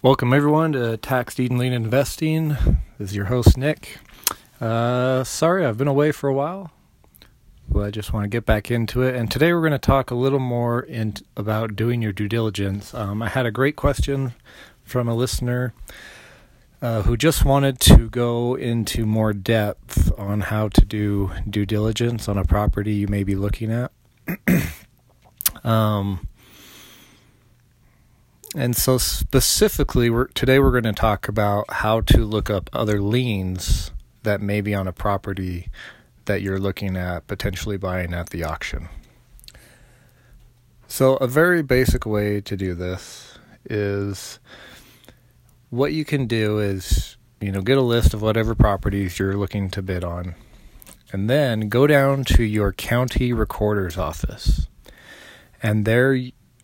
Welcome everyone to Tax Deed and Lien Investing. This is your host Nick. Uh, sorry, I've been away for a while. But I just want to get back into it. And today we're going to talk a little more in, about doing your due diligence. Um, I had a great question from a listener uh, who just wanted to go into more depth on how to do due diligence on a property you may be looking at. um, and so specifically, we're, today we're going to talk about how to look up other liens that may be on a property that you're looking at potentially buying at the auction. So, a very basic way to do this is what you can do is, you know, get a list of whatever properties you're looking to bid on, and then go down to your county recorder's office. And there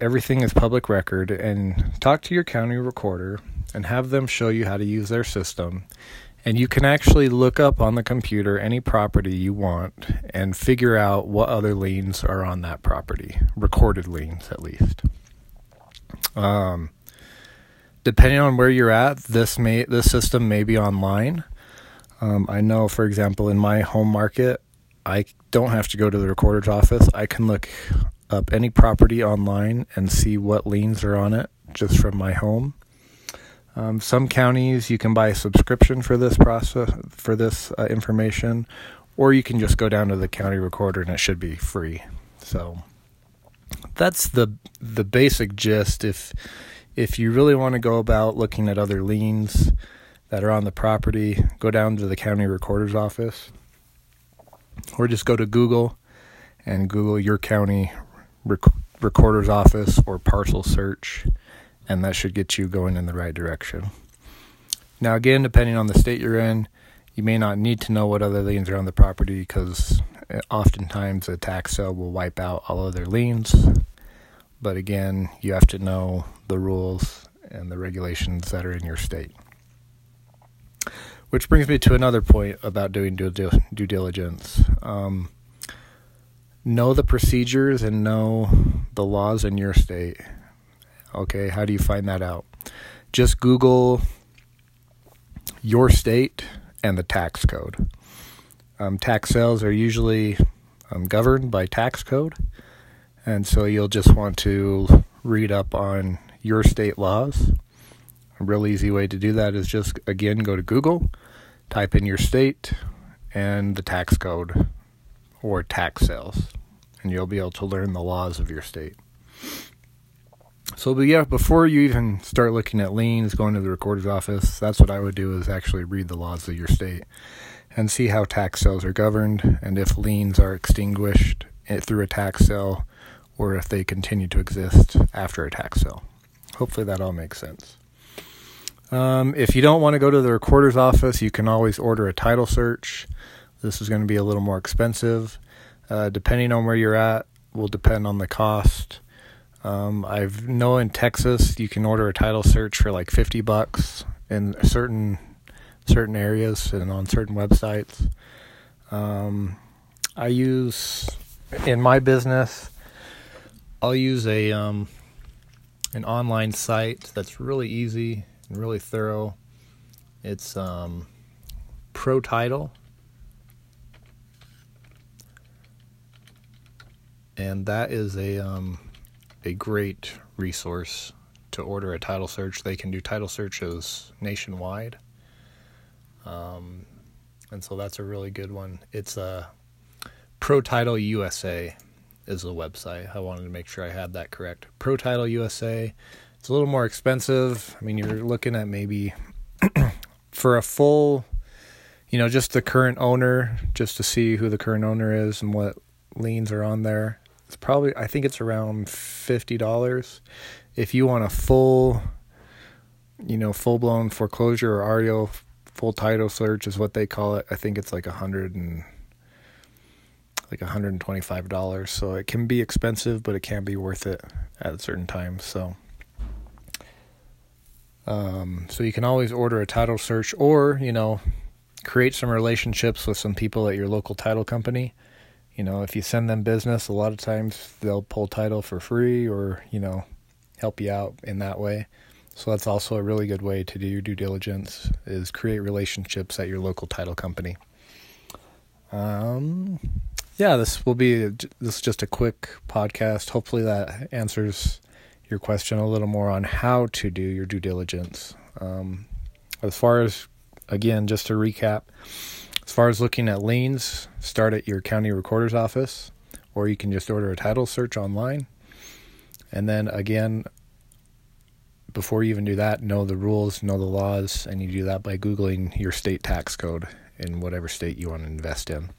everything is public record and talk to your county recorder and have them show you how to use their system. And you can actually look up on the computer any property you want and figure out what other liens are on that property, recorded liens at least. Um, depending on where you're at, this may this system may be online. Um, I know, for example, in my home market, I don't have to go to the recorder's office. I can look up any property online and see what liens are on it just from my home. Um, some counties you can buy a subscription for this process for this uh, information, or you can just go down to the county recorder and it should be free. So that's the the basic gist. If if you really want to go about looking at other liens that are on the property, go down to the county recorder's office, or just go to Google and Google your county rec- recorder's office or parcel search, and that should get you going in the right direction. Now, again, depending on the state you're in, you may not need to know what other liens are on the property because eh, oftentimes a tax sale will wipe out all other liens. But again, you have to know the rules and the regulations that are in your state. Which brings me to another point about doing due, due diligence. Um, know the procedures and know the laws in your state. Okay, how do you find that out? Just Google your state and the tax code. Um, tax sales are usually um, governed by tax code, and so you'll just want to read up on your state laws. A real easy way to do that is just again go to Google, type in your state and the tax code or tax sales, and you'll be able to learn the laws of your state. So, but yeah, before you even start looking at liens, going to the recorder's office, that's what I would do is actually read the laws of your state and see how tax sales are governed and if liens are extinguished through a tax sale or if they continue to exist after a tax sale. Hopefully, that all makes sense. Um, if you don't want to go to the recorder's office, you can always order a title search. This is going to be a little more expensive. Uh, depending on where you're at, will depend on the cost. Um, I know in Texas you can order a title search for like fifty bucks in certain certain areas and on certain websites. Um, I use in my business. I'll use a um, an online site that's really easy and really thorough. It's um, Pro Title and that is a um, a great resource to order a title search. They can do title searches nationwide, um, and so that's a really good one. It's a uh, Pro Title USA is the website. I wanted to make sure I had that correct. Pro Title USA. It's a little more expensive. I mean, you're looking at maybe for a full, you know, just the current owner, just to see who the current owner is and what liens are on there it's probably I think it's around fifty dollars. If you want a full, you know, full blown foreclosure or REO full title search is what they call it. I think it's like a hundred and like hundred and twenty five dollars. So it can be expensive, but it can be worth it at a certain times. So. Um, so you can always order a title search or, you know, create some relationships with some people at your local title company you know, if you send them business, a lot of times they'll pull title for free or, you know, help you out in that way. So that's also a really good way to do your due diligence is create relationships at your local title company. Um, yeah, this will be this is just a quick podcast. Hopefully that answers your question a little more on how to do your due diligence. Um, as far as again, just to recap, as far as looking at liens, start at your county recorder's office, or you can just order a title search online. And then again, before you even do that, know the rules, know the laws, and you do that by Googling your state tax code in whatever state you want to invest in.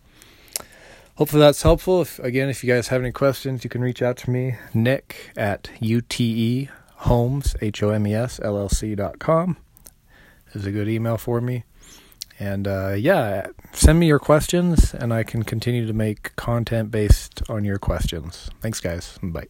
Hopefully that's helpful. If again, if you guys have any questions, you can reach out to me, Nick at UTE Homes, H O M E S L L C dot com is a good email for me. And uh, yeah, send me your questions, and I can continue to make content based on your questions. Thanks, guys. Bye.